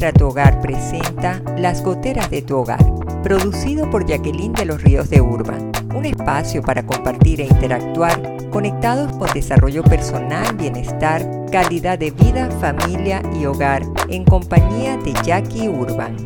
Muestra tu Hogar presenta Las Goteras de tu Hogar, producido por Jacqueline de los Ríos de Urban, un espacio para compartir e interactuar conectados con desarrollo personal, bienestar, calidad de vida, familia y hogar, en compañía de Jackie Urban.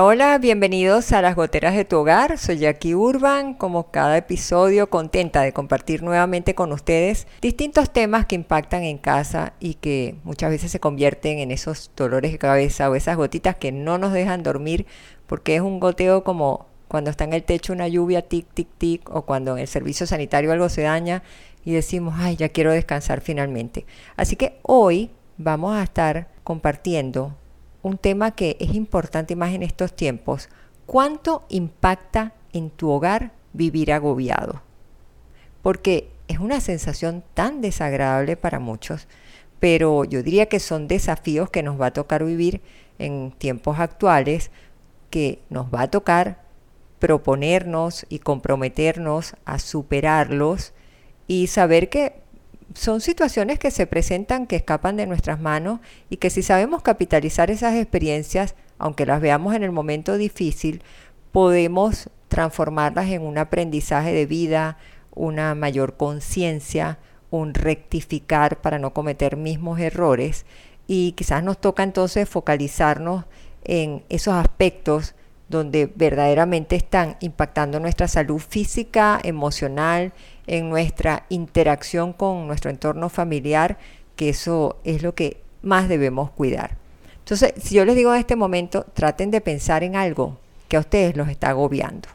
Hola, bienvenidos a las goteras de tu hogar. Soy Jackie Urban, como cada episodio contenta de compartir nuevamente con ustedes distintos temas que impactan en casa y que muchas veces se convierten en esos dolores de cabeza o esas gotitas que no nos dejan dormir porque es un goteo como cuando está en el techo una lluvia tic, tic, tic o cuando en el servicio sanitario algo se daña y decimos, ay, ya quiero descansar finalmente. Así que hoy vamos a estar compartiendo un tema que es importante más en estos tiempos. ¿Cuánto impacta en tu hogar vivir agobiado? Porque es una sensación tan desagradable para muchos, pero yo diría que son desafíos que nos va a tocar vivir en tiempos actuales, que nos va a tocar proponernos y comprometernos a superarlos y saber que son situaciones que se presentan, que escapan de nuestras manos y que si sabemos capitalizar esas experiencias, aunque las veamos en el momento difícil, podemos transformarlas en un aprendizaje de vida, una mayor conciencia, un rectificar para no cometer mismos errores. Y quizás nos toca entonces focalizarnos en esos aspectos donde verdaderamente están impactando nuestra salud física, emocional, en nuestra interacción con nuestro entorno familiar, que eso es lo que más debemos cuidar. Entonces, si yo les digo en este momento, traten de pensar en algo que a ustedes los está agobiando.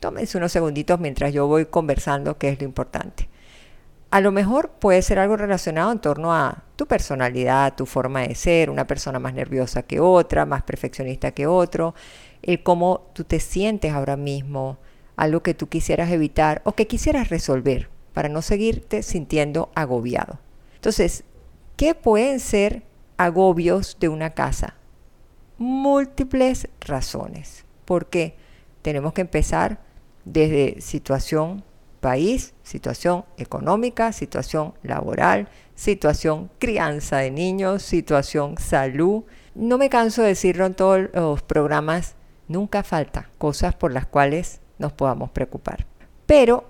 Tómense unos segunditos mientras yo voy conversando, que es lo importante. A lo mejor puede ser algo relacionado en torno a tu personalidad, tu forma de ser, una persona más nerviosa que otra, más perfeccionista que otro, el cómo tú te sientes ahora mismo, algo que tú quisieras evitar o que quisieras resolver para no seguirte sintiendo agobiado. Entonces, ¿qué pueden ser agobios de una casa? Múltiples razones. Porque tenemos que empezar desde situación país, situación económica, situación laboral, situación crianza de niños, situación salud. No me canso de decirlo en todos los programas Nunca falta cosas por las cuales nos podamos preocupar. Pero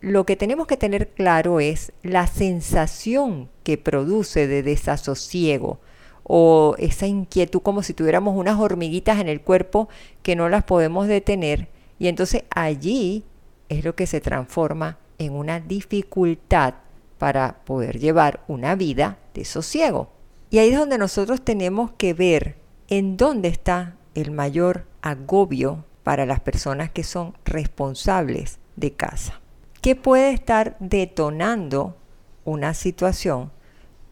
lo que tenemos que tener claro es la sensación que produce de desasosiego o esa inquietud como si tuviéramos unas hormiguitas en el cuerpo que no las podemos detener y entonces allí es lo que se transforma en una dificultad para poder llevar una vida de sosiego. Y ahí es donde nosotros tenemos que ver en dónde está el mayor agobio para las personas que son responsables de casa. ¿Qué puede estar detonando una situación?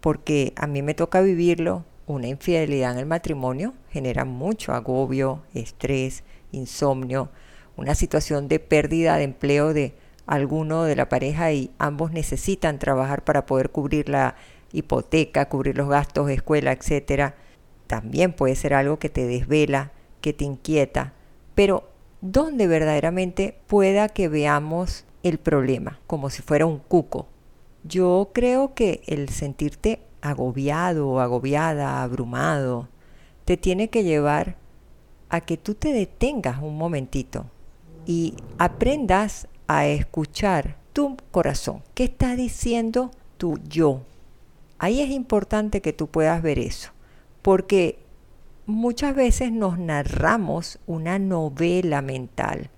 Porque a mí me toca vivirlo, una infidelidad en el matrimonio genera mucho agobio, estrés, insomnio, una situación de pérdida de empleo de alguno de la pareja y ambos necesitan trabajar para poder cubrir la hipoteca, cubrir los gastos de escuela, etcétera también puede ser algo que te desvela, que te inquieta, pero donde verdaderamente pueda que veamos el problema, como si fuera un cuco. Yo creo que el sentirte agobiado o agobiada, abrumado, te tiene que llevar a que tú te detengas un momentito y aprendas a escuchar tu corazón. ¿Qué está diciendo tu yo? Ahí es importante que tú puedas ver eso porque muchas veces nos narramos una novela mental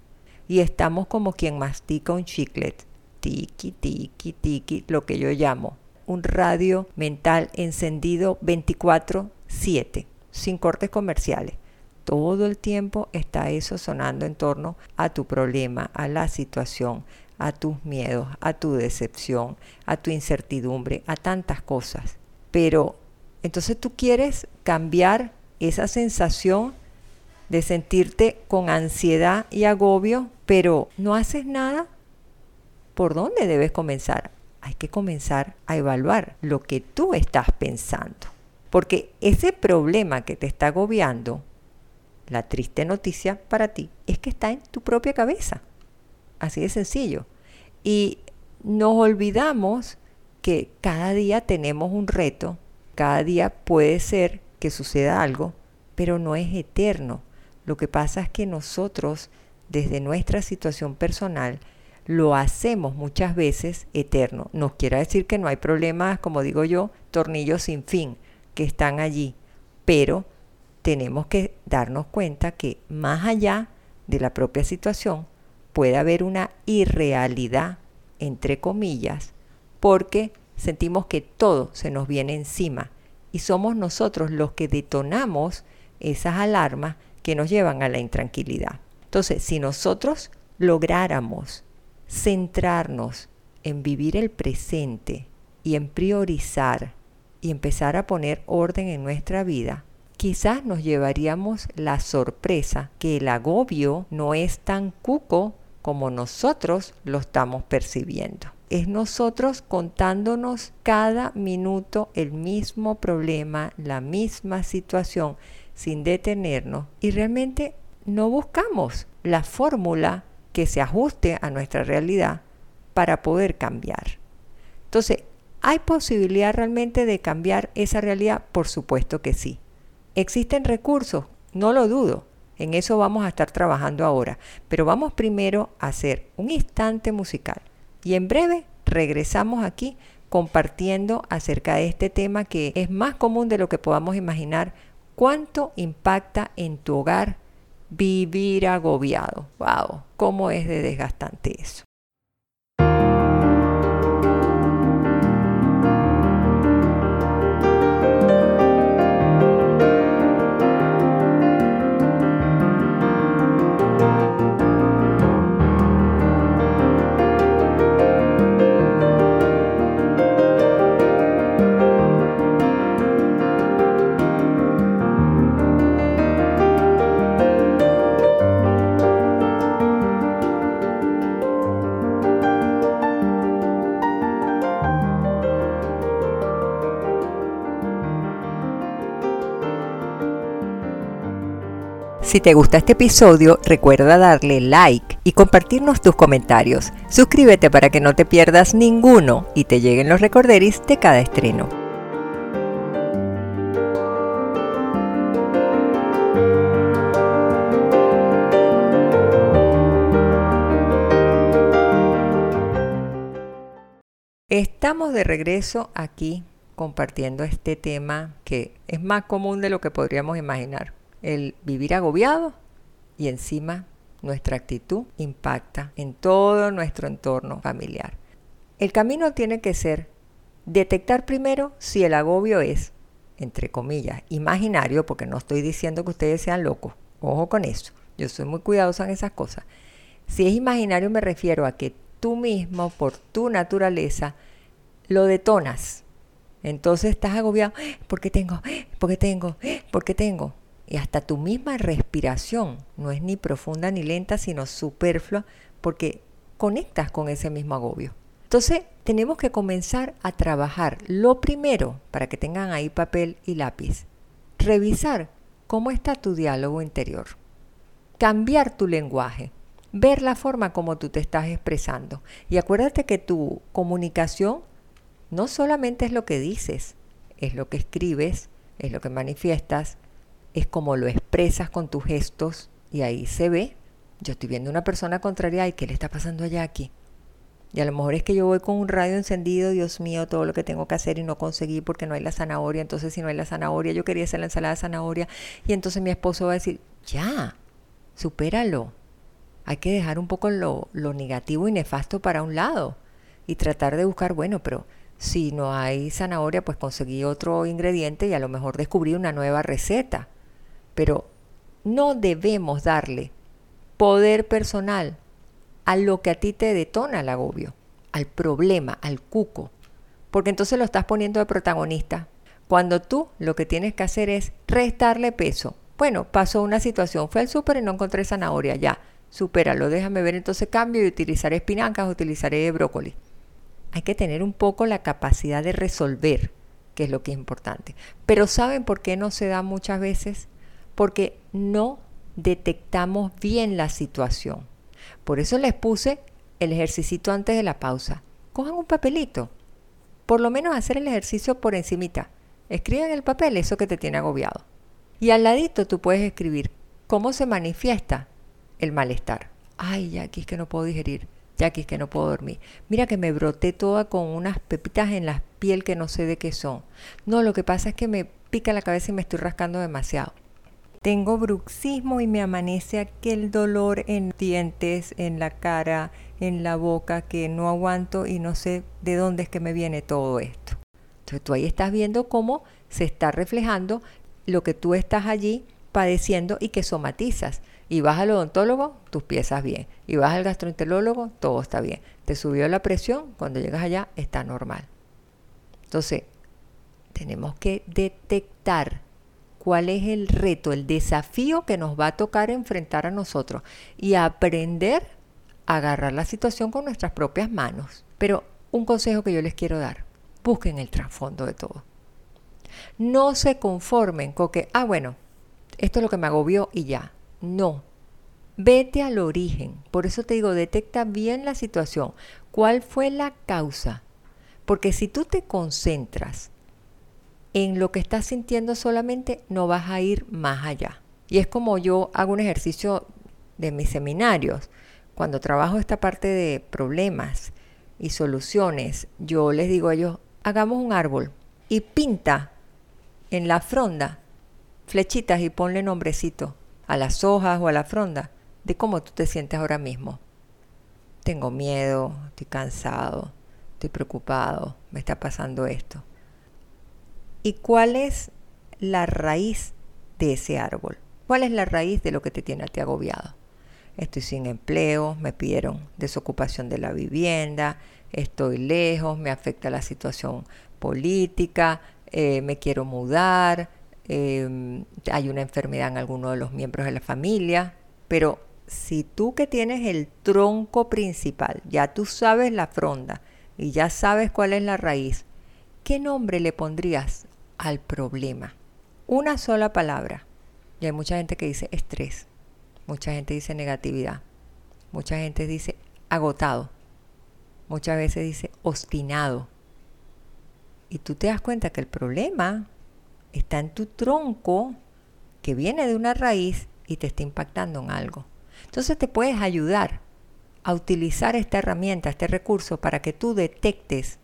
y estamos como quien mastica un chiclet, tiki, tiki, tiki, lo que yo llamo un radio mental encendido 24/7, sin cortes comerciales. Todo el tiempo está eso sonando en torno a tu problema, a la situación, a tus miedos, a tu decepción, a tu incertidumbre, a tantas cosas. Pero entonces tú quieres cambiar esa sensación de sentirte con ansiedad y agobio, pero no haces nada. ¿Por dónde debes comenzar? Hay que comenzar a evaluar lo que tú estás pensando. Porque ese problema que te está agobiando, la triste noticia para ti, es que está en tu propia cabeza. Así de sencillo. Y nos olvidamos que cada día tenemos un reto, cada día puede ser que suceda algo, pero no es eterno. Lo que pasa es que nosotros, desde nuestra situación personal, lo hacemos muchas veces eterno. Nos quiere decir que no hay problemas, como digo yo, tornillos sin fin, que están allí. Pero tenemos que darnos cuenta que más allá de la propia situación puede haber una irrealidad, entre comillas, porque sentimos que todo se nos viene encima y somos nosotros los que detonamos esas alarmas que nos llevan a la intranquilidad. Entonces, si nosotros lográramos centrarnos en vivir el presente y en priorizar y empezar a poner orden en nuestra vida, quizás nos llevaríamos la sorpresa que el agobio no es tan cuco como nosotros lo estamos percibiendo. Es nosotros contándonos cada minuto el mismo problema, la misma situación, sin detenernos y realmente no buscamos la fórmula que se ajuste a nuestra realidad para poder cambiar. Entonces, ¿hay posibilidad realmente de cambiar esa realidad? Por supuesto que sí. ¿Existen recursos? No lo dudo. En eso vamos a estar trabajando ahora. Pero vamos primero a hacer un instante musical. Y en breve regresamos aquí compartiendo acerca de este tema que es más común de lo que podamos imaginar. ¿Cuánto impacta en tu hogar vivir agobiado. ¡Wow! ¿Cómo es de desgastante eso? Si te gusta este episodio, recuerda darle like y compartirnos tus comentarios. Suscríbete para que no te pierdas ninguno y te lleguen los recorderis de cada estreno. Estamos de regreso aquí compartiendo este tema que es más común de lo que podríamos imaginar el vivir agobiado y encima nuestra actitud impacta en todo nuestro entorno familiar. El camino tiene que ser detectar primero si el agobio es, entre comillas, imaginario, porque no estoy diciendo que ustedes sean locos, ojo con eso, yo soy muy cuidadosa en esas cosas. Si es imaginario me refiero a que tú mismo, por tu naturaleza, lo detonas. Entonces estás agobiado, porque tengo, porque tengo, porque tengo y hasta tu misma respiración no es ni profunda ni lenta, sino superflua, porque conectas con ese mismo agobio. Entonces, tenemos que comenzar a trabajar. Lo primero, para que tengan ahí papel y lápiz, revisar cómo está tu diálogo interior. Cambiar tu lenguaje. Ver la forma como tú te estás expresando. Y acuérdate que tu comunicación no solamente es lo que dices, es lo que escribes, es lo que manifiestas, es como lo expresas con tus gestos y ahí se ve. Yo estoy viendo una persona contraria y ¿qué le está pasando allá aquí? Y a lo mejor es que yo voy con un radio encendido, Dios mío, todo lo que tengo que hacer y no conseguí porque no hay la zanahoria. Entonces, si no hay la zanahoria, yo quería hacer la ensalada de zanahoria. Y entonces mi esposo va a decir, ya, supéralo. Hay que dejar un poco lo, lo negativo y nefasto para un lado y tratar de buscar, bueno, pero si no hay zanahoria, pues conseguí otro ingrediente y a lo mejor descubrí una nueva receta pero no debemos darle poder personal a lo que a ti te detona el agobio, al problema, al cuco, porque entonces lo estás poniendo de protagonista. Cuando tú lo que tienes que hacer es restarle peso. Bueno, pasó una situación, fue al súper y no encontré zanahoria, ya, supéralo, déjame ver, entonces cambio y utilizaré espinacas, utilizaré brócoli. Hay que tener un poco la capacidad de resolver, que es lo que es importante. Pero ¿saben por qué no se da muchas veces? Porque no detectamos bien la situación. Por eso les puse el ejercicio antes de la pausa. Cojan un papelito por lo menos hacer el ejercicio por encimita. Escribe en el papel eso que te tiene agobiado. Y al ladito tú puedes escribir cómo se manifiesta el malestar. Ay, Jackie, es que no puedo digerir. Jackie, es que no puedo dormir. Mira que me broté toda con unas pepitas en la piel que no sé de qué son. No, lo que pasa es que me pica la cabeza y me estoy rascando demasiado. Tengo bruxismo y me amanece aquel dolor en dientes, en la cara, en la boca que no aguanto y no sé de dónde es que me viene todo esto. Entonces tú ahí estás viendo cómo se está reflejando lo que tú estás allí padeciendo y que somatizas. Y vas al odontólogo, tus piezas bien. Y vas al gastroenterólogo, todo está bien. Te subió la presión, cuando llegas allá está normal. Entonces, tenemos que detectar cuál es el reto, el desafío que nos va a tocar enfrentar a nosotros y aprender a agarrar la situación con nuestras propias manos. Pero un consejo que yo les quiero dar, busquen el trasfondo de todo. No se conformen con que, ah, bueno, esto es lo que me agobió y ya. No. Vete al origen. Por eso te digo, detecta bien la situación. ¿Cuál fue la causa? Porque si tú te concentras en lo que estás sintiendo solamente, no vas a ir más allá. Y es como yo hago un ejercicio de mis seminarios. Cuando trabajo esta parte de problemas y soluciones, yo les digo a ellos, hagamos un árbol y pinta en la fronda flechitas y ponle nombrecito a las hojas o a la fronda de cómo tú te sientes ahora mismo. Tengo miedo, estoy cansado, estoy preocupado, me está pasando esto. ¿Y cuál es la raíz de ese árbol? ¿Cuál es la raíz de lo que te tiene a ti agobiado? Estoy sin empleo, me pidieron desocupación de la vivienda, estoy lejos, me afecta la situación política, eh, me quiero mudar, Em, hay una enfermedad en alguno de los miembros de la familia, pero si tú que tienes el tronco principal, ya tú sabes la fronda y ya sabes cuál es la raíz, ¿qué nombre le pondrías al problema? Una sola palabra. Y hay mucha gente que dice estrés, mucha gente dice negatividad, mucha gente dice agotado, muchas veces dice obstinado. Y tú te das cuenta que el problema está en tu tronco que viene de una raíz y te está impactando en algo. Entonces te puedes ayudar a utilizar esta herramienta, este recurso, para que tú detectes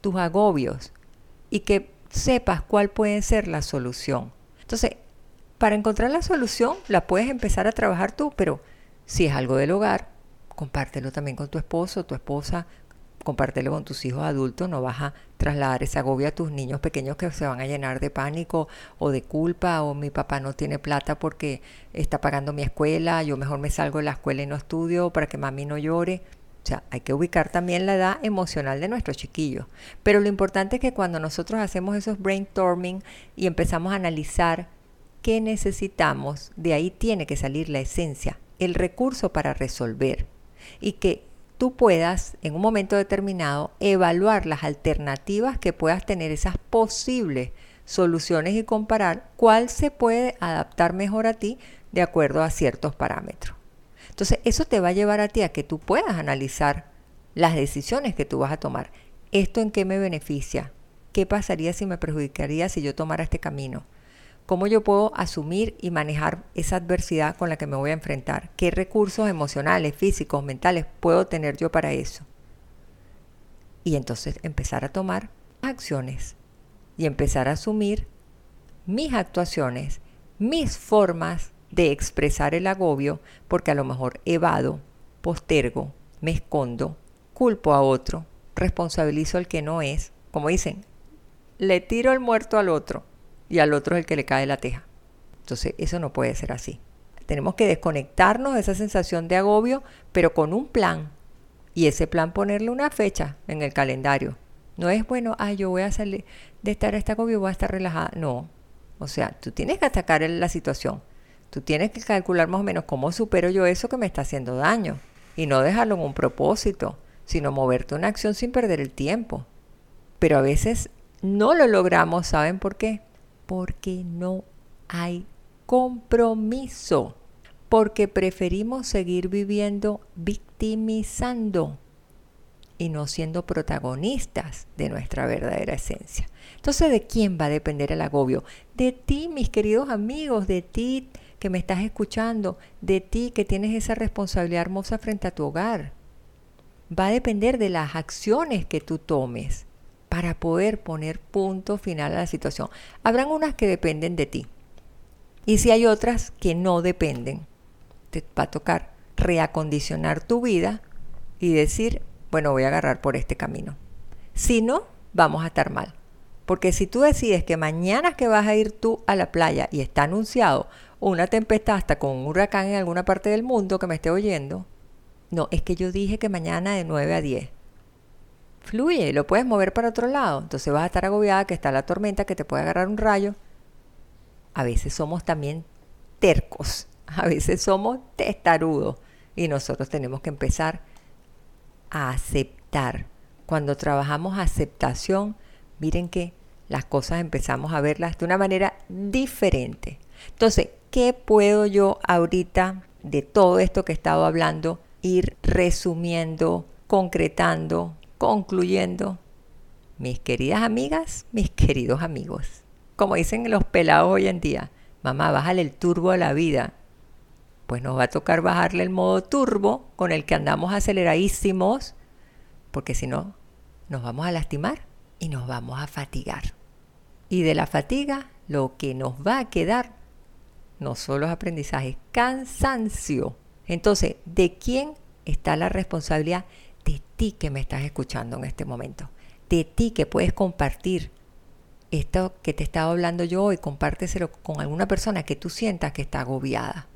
tus agobios y que sepas cuál puede ser la solución. Entonces, para encontrar la solución la puedes empezar a trabajar tú, pero si es algo del hogar, compártelo también con tu esposo, tu esposa, compártelo con tus hijos adultos, no vas a trasladar esa agobio a tus niños pequeños que se van a llenar de pánico o de culpa o mi papá no tiene plata porque está pagando mi escuela, yo mejor me salgo de la escuela y no estudio para que mami no llore. O sea, hay que ubicar también la edad emocional de nuestros chiquillos. Pero lo importante es que cuando nosotros hacemos esos brainstorming y empezamos a analizar qué necesitamos, de ahí tiene que salir la esencia, el recurso para resolver. Y que tú puedas en un momento determinado evaluar las alternativas que puedas tener, esas posibles soluciones y comparar cuál se puede adaptar mejor a ti de acuerdo a ciertos parámetros. Entonces, eso te va a llevar a ti a que tú puedas analizar las decisiones que tú vas a tomar. ¿Esto en qué me beneficia? ¿Qué pasaría si me perjudicaría si yo tomara este camino? ¿Cómo yo puedo asumir y manejar esa adversidad con la que me voy a enfrentar? ¿Qué recursos emocionales, físicos, mentales puedo tener yo para eso? Y entonces empezar a tomar acciones y empezar a asumir mis actuaciones, mis formas de expresar el agobio, porque a lo mejor evado, postergo, me escondo, culpo a otro, responsabilizo al que no es, como dicen, le tiro el muerto al otro y al otro es el que le cae la teja. Entonces, eso no puede ser así. Tenemos que desconectarnos de esa sensación de agobio, pero con un plan. Y ese plan ponerle una fecha en el calendario. No es bueno, ah, yo voy a salir de estar este agobio, voy a estar relajada. No. O sea, tú tienes que atacar la situación. Tú tienes que calcular más o menos cómo supero yo eso que me está haciendo daño. Y no dejarlo en un propósito, sino moverte una acción sin perder el tiempo. Pero a veces no lo logramos, ¿saben por qué? porque no hay compromiso, porque preferimos seguir viviendo victimizando y no siendo protagonistas de nuestra verdadera esencia. Entonces, ¿de quién va a depender el agobio? De ti, mis queridos amigos, de ti que me estás escuchando, de ti que tienes esa responsabilidad hermosa frente a tu hogar. Va a depender de las acciones que tú tomes para poder poner punto final a la situación. Habrán unas que dependen de ti. Y si hay otras que no dependen, te va a tocar reacondicionar tu vida y decir, bueno, voy a agarrar por este camino. Si no, vamos a estar mal. Porque si tú decides que mañana que vas a ir tú a la playa y está anunciado una tempestad hasta con un huracán en alguna parte del mundo que me esté oyendo, no, es que yo dije que mañana de 9 a 10. Fluye, lo puedes mover para otro lado. Entonces vas a estar agobiada que está la tormenta, que te puede agarrar un rayo. A veces somos también tercos, a veces somos testarudos y nosotros tenemos que empezar a aceptar. Cuando trabajamos aceptación, miren que las cosas empezamos a verlas de una manera diferente. Entonces, ¿qué puedo yo ahorita de todo esto que he estado hablando ir resumiendo, concretando, concluyendo? Mis queridas amigas, mis queridos amigos. Como dicen los pelados hoy en día, mamá, bájale el turbo a la vida pues nos va a tocar bajarle el modo turbo con el que andamos aceleradísimos, porque si no, nos vamos a lastimar y nos vamos a fatigar. Y de la fatiga, lo que nos va a quedar no solo es aprendizaje, cansancio. Entonces, ¿de quién está la responsabilidad? De ti que me estás escuchando en este momento. De ti que puedes compartir esto que te estaba hablando yo hoy, compárteselo con alguna persona que tú sientas que está agobiada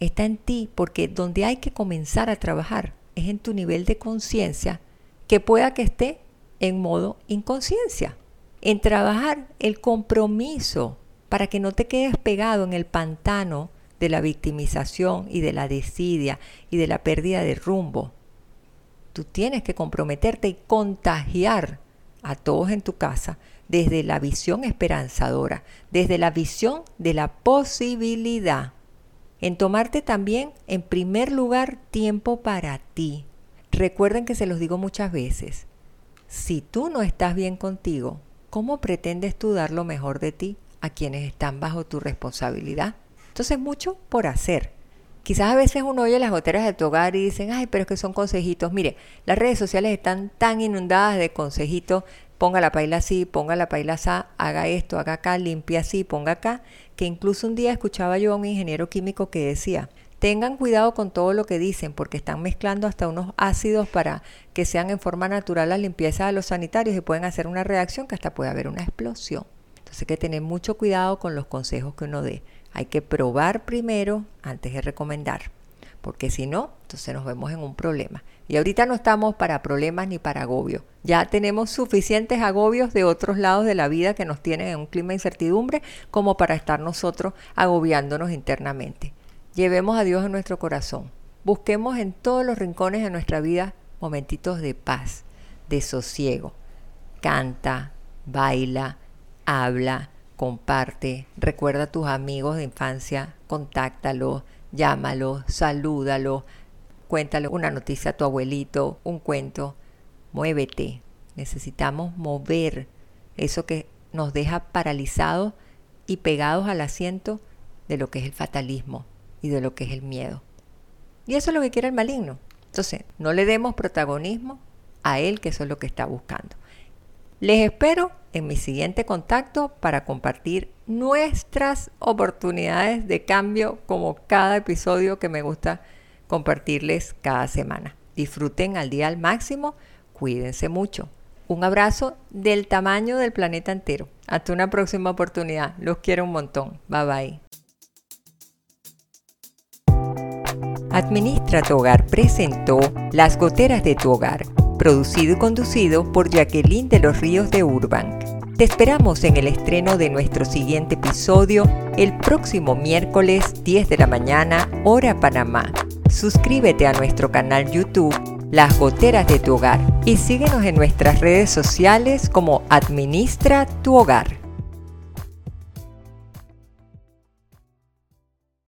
está en ti porque donde hay que comenzar a trabajar es en tu nivel de conciencia que pueda que esté en modo inconsciencia. En trabajar el compromiso para que no te quedes pegado en el pantano de la victimización y de la desidia y de la pérdida de rumbo. Tú tienes que comprometerte y contagiar a todos en tu casa desde la visión esperanzadora, desde la visión de la posibilidad en tomarte también, en primer lugar, tiempo para ti. Recuerden que se los digo muchas veces, si tú no estás bien contigo, ¿cómo pretendes tú dar lo mejor de ti a quienes están bajo tu responsabilidad? Entonces, mucho por hacer. Quizás a veces uno oye las goteras de tu hogar y dicen, ay, pero es que son consejitos. Mire, las redes sociales están tan inundadas de consejitos ponga la paila así, ponga la paila así, haga esto, haga acá, limpia así, ponga acá, que incluso un día escuchaba yo a un ingeniero químico que decía, tengan cuidado con todo lo que dicen porque están mezclando hasta unos ácidos para que sean en forma natural la limpieza de los sanitarios y pueden hacer una reacción que hasta puede haber una explosión. Entonces hay que tener mucho cuidado con los consejos que uno dé. Hay que probar primero antes de recomendar porque si no, entonces nos vemos en un problema. Y ahorita no estamos para problemas ni para agobio. Ya tenemos suficientes agobios de otros lados de la vida que nos tienen en un clima de incertidumbre como para estar nosotros agobiándonos internamente. Llevemos a Dios en nuestro corazón. Busquemos en todos los rincones de nuestra vida momentitos de paz, de sosiego. Canta, baila, habla, comparte, recuerda a tus amigos de infancia, contáctalos llámalo, salúdalo, cuéntale una noticia a tu abuelito, un cuento, muévete. Necesitamos mover eso que nos deja paralizados y pegados al asiento de lo que es el fatalismo y de lo que es el miedo. Y eso es lo que quiere el maligno. Entonces, no le demos protagonismo a él, que eso es lo que está buscando. Les espero en mi siguiente contacto para compartir nuestras oportunidades de cambio como cada episodio que me gusta compartirles cada semana. Disfruten al día al máximo, cuídense mucho. Un abrazo del tamaño del planeta entero. Hasta una próxima oportunidad. Los quiero un montón. Bye bye. Administra tu hogar presentó Las goteras de tu hogar producido y conducido por Jacqueline de los Ríos de Urbank. Te esperamos en el estreno de nuestro siguiente episodio el próximo miércoles 10 de la mañana, hora Panamá. Suscríbete a nuestro canal YouTube Las Goteras de tu Hogar y síguenos en nuestras redes sociales como Administra tu Hogar.